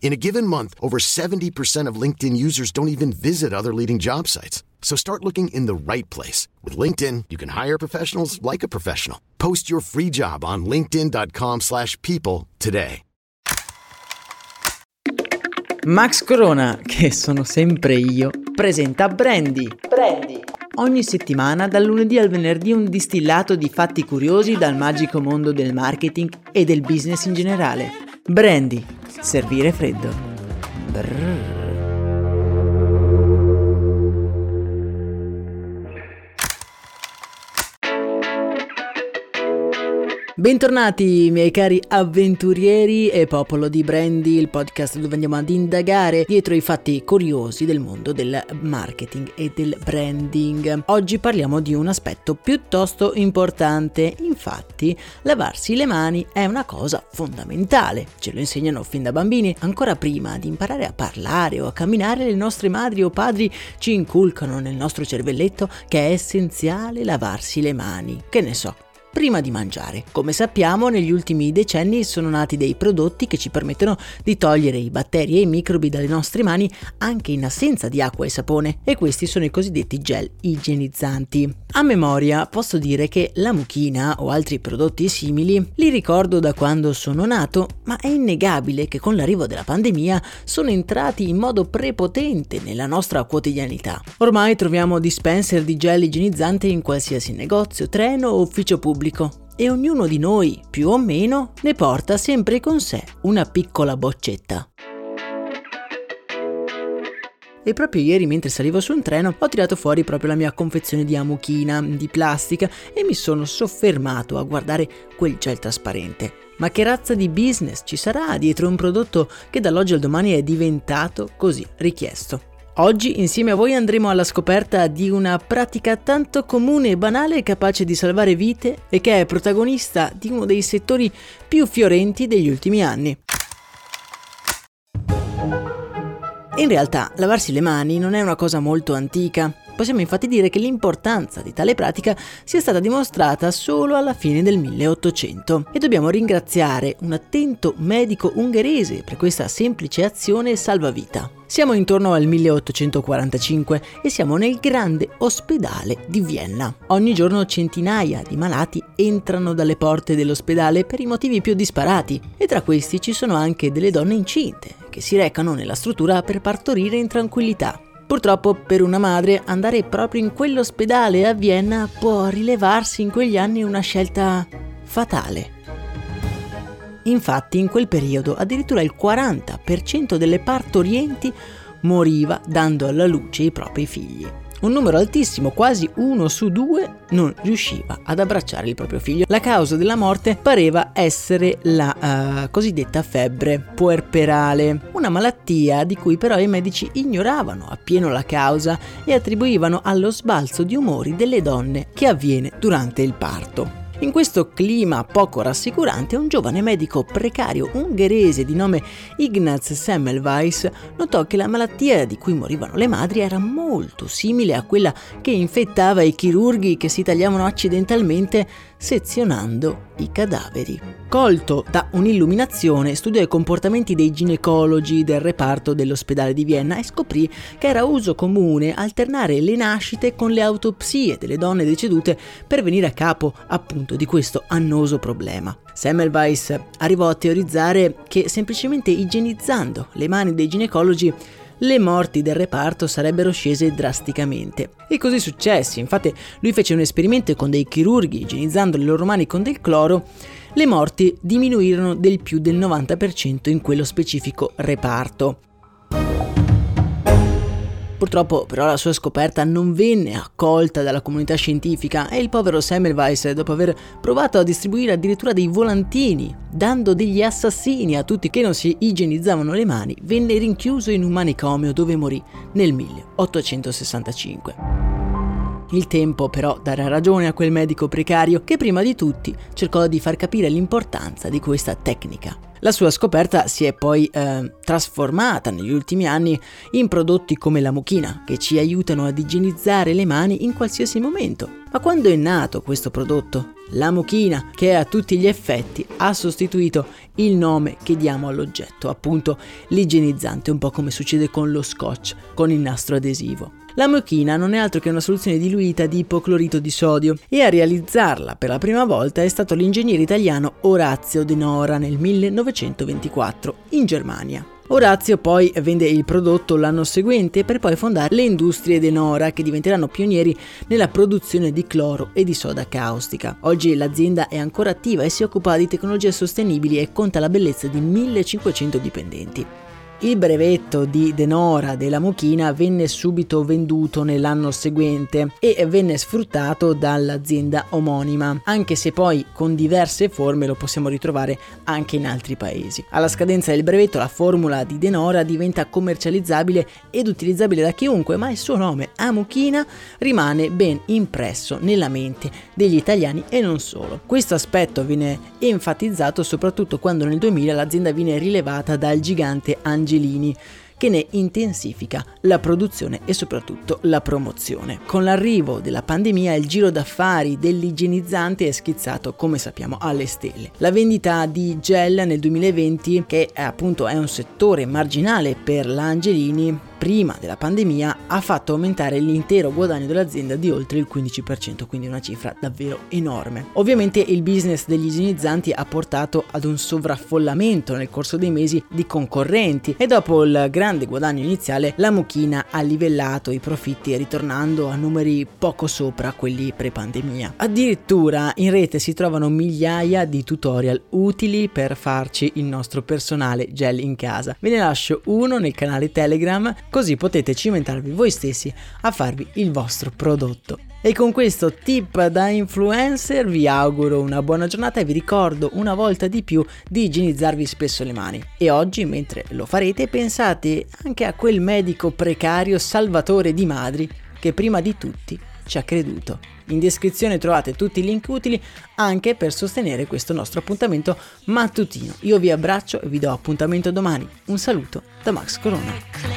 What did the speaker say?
In a given month, over 70% of LinkedIn users don't even visit other leading job sites. So start looking in the right place. With LinkedIn, you can hire professionals like a professional. Post your free job on linkedin.com slash people today. Max Corona, che sono sempre io, presenta Brandy. Brandy. Ogni settimana, dal lunedì al venerdì, un distillato di fatti curiosi dal magico mondo del marketing e del business in generale. Brandy. Servire freddo. Brrr. Bentornati miei cari avventurieri e popolo di Brandy, il podcast dove andiamo ad indagare dietro i fatti curiosi del mondo del marketing e del branding. Oggi parliamo di un aspetto piuttosto importante, infatti lavarsi le mani è una cosa fondamentale, ce lo insegnano fin da bambini, ancora prima di imparare a parlare o a camminare le nostre madri o padri ci inculcano nel nostro cervelletto che è essenziale lavarsi le mani, che ne so prima di mangiare. Come sappiamo, negli ultimi decenni sono nati dei prodotti che ci permettono di togliere i batteri e i microbi dalle nostre mani anche in assenza di acqua e sapone e questi sono i cosiddetti gel igienizzanti. A memoria posso dire che la mucchina o altri prodotti simili li ricordo da quando sono nato, ma è innegabile che con l'arrivo della pandemia sono entrati in modo prepotente nella nostra quotidianità. Ormai troviamo dispenser di gel igienizzante in qualsiasi negozio, treno o ufficio pubblico pubblico e ognuno di noi, più o meno, ne porta sempre con sé una piccola boccetta. E proprio ieri mentre salivo su un treno ho tirato fuori proprio la mia confezione di amuchina di plastica e mi sono soffermato a guardare quel gel trasparente. Ma che razza di business ci sarà dietro un prodotto che dall'oggi al domani è diventato così richiesto? Oggi insieme a voi andremo alla scoperta di una pratica tanto comune e banale capace di salvare vite e che è protagonista di uno dei settori più fiorenti degli ultimi anni. In realtà lavarsi le mani non è una cosa molto antica. Possiamo infatti dire che l'importanza di tale pratica sia stata dimostrata solo alla fine del 1800 e dobbiamo ringraziare un attento medico ungherese per questa semplice azione salvavita. Siamo intorno al 1845 e siamo nel grande ospedale di Vienna. Ogni giorno centinaia di malati entrano dalle porte dell'ospedale per i motivi più disparati e tra questi ci sono anche delle donne incinte che si recano nella struttura per partorire in tranquillità. Purtroppo per una madre andare proprio in quell'ospedale a Vienna può rilevarsi in quegli anni una scelta fatale. Infatti in quel periodo addirittura il 40% delle partorienti moriva dando alla luce i propri figli. Un numero altissimo, quasi uno su due, non riusciva ad abbracciare il proprio figlio. La causa della morte pareva essere la uh, cosiddetta febbre puerperale, una malattia di cui però i medici ignoravano appieno la causa e attribuivano allo sbalzo di umori delle donne che avviene durante il parto. In questo clima poco rassicurante, un giovane medico precario ungherese di nome Ignaz Semmelweis notò che la malattia di cui morivano le madri era molto simile a quella che infettava i chirurghi che si tagliavano accidentalmente sezionando i cadaveri. Colto da un'illuminazione, studiò i comportamenti dei ginecologi del reparto dell'ospedale di Vienna e scoprì che era uso comune alternare le nascite con le autopsie delle donne decedute per venire a capo appunto di questo annoso problema. Semmelweis arrivò a teorizzare che semplicemente igienizzando le mani dei ginecologi le morti del reparto sarebbero scese drasticamente. E così successe, infatti lui fece un esperimento con dei chirurghi igienizzando le loro mani con del cloro, le morti diminuirono del più del 90% in quello specifico reparto. Purtroppo però la sua scoperta non venne accolta dalla comunità scientifica e il povero Semmelweis, dopo aver provato a distribuire addirittura dei volantini, dando degli assassini a tutti che non si igienizzavano le mani, venne rinchiuso in un manicomio dove morì nel 1865. Il tempo però darà ragione a quel medico precario che prima di tutti cercò di far capire l'importanza di questa tecnica. La sua scoperta si è poi eh, trasformata negli ultimi anni in prodotti come la mucchina, che ci aiutano ad igienizzare le mani in qualsiasi momento. Ma quando è nato questo prodotto? La mucchina, che a tutti gli effetti ha sostituito il nome che diamo all'oggetto, appunto l'igienizzante, un po' come succede con lo scotch, con il nastro adesivo. La mochina non è altro che una soluzione diluita di ipoclorito di sodio e a realizzarla per la prima volta è stato l'ingegnere italiano Orazio De Nora nel 1924 in Germania. Orazio poi vende il prodotto l'anno seguente per poi fondare le industrie De Nora che diventeranno pionieri nella produzione di cloro e di soda caustica. Oggi l'azienda è ancora attiva e si occupa di tecnologie sostenibili e conta la bellezza di 1500 dipendenti. Il brevetto di Denora della Mucchina venne subito venduto nell'anno seguente e venne sfruttato dall'azienda omonima, anche se poi con diverse forme lo possiamo ritrovare anche in altri paesi. Alla scadenza del brevetto la formula di Denora diventa commercializzabile ed utilizzabile da chiunque, ma il suo nome Amuchina rimane ben impresso nella mente degli italiani e non solo. Questo aspetto viene enfatizzato soprattutto quando nel 2000 l'azienda viene rilevata dal gigante Angelo Angelini che ne intensifica la produzione e soprattutto la promozione. Con l'arrivo della pandemia il giro d'affari dell'igienizzante è schizzato, come sappiamo, alle stelle. La vendita di gel nel 2020, che appunto è un settore marginale per l'Angelini, prima della pandemia ha fatto aumentare l'intero guadagno dell'azienda di oltre il 15%, quindi una cifra davvero enorme. Ovviamente il business degli igienizzanti ha portato ad un sovraffollamento nel corso dei mesi di concorrenti e dopo il grande guadagno iniziale la Mucchina ha livellato i profitti ritornando a numeri poco sopra quelli pre-pandemia. Addirittura in rete si trovano migliaia di tutorial utili per farci il nostro personale gel in casa. Ve ne lascio uno nel canale Telegram così potete cimentarvi voi stessi a farvi il vostro prodotto. E con questo tip da influencer vi auguro una buona giornata e vi ricordo una volta di più di igienizzarvi spesso le mani. E oggi, mentre lo farete, pensate anche a quel medico precario salvatore di madri che prima di tutti ci ha creduto. In descrizione trovate tutti i link utili anche per sostenere questo nostro appuntamento mattutino. Io vi abbraccio e vi do appuntamento domani. Un saluto da Max Corona.